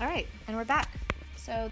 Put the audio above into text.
All right, and we're back. So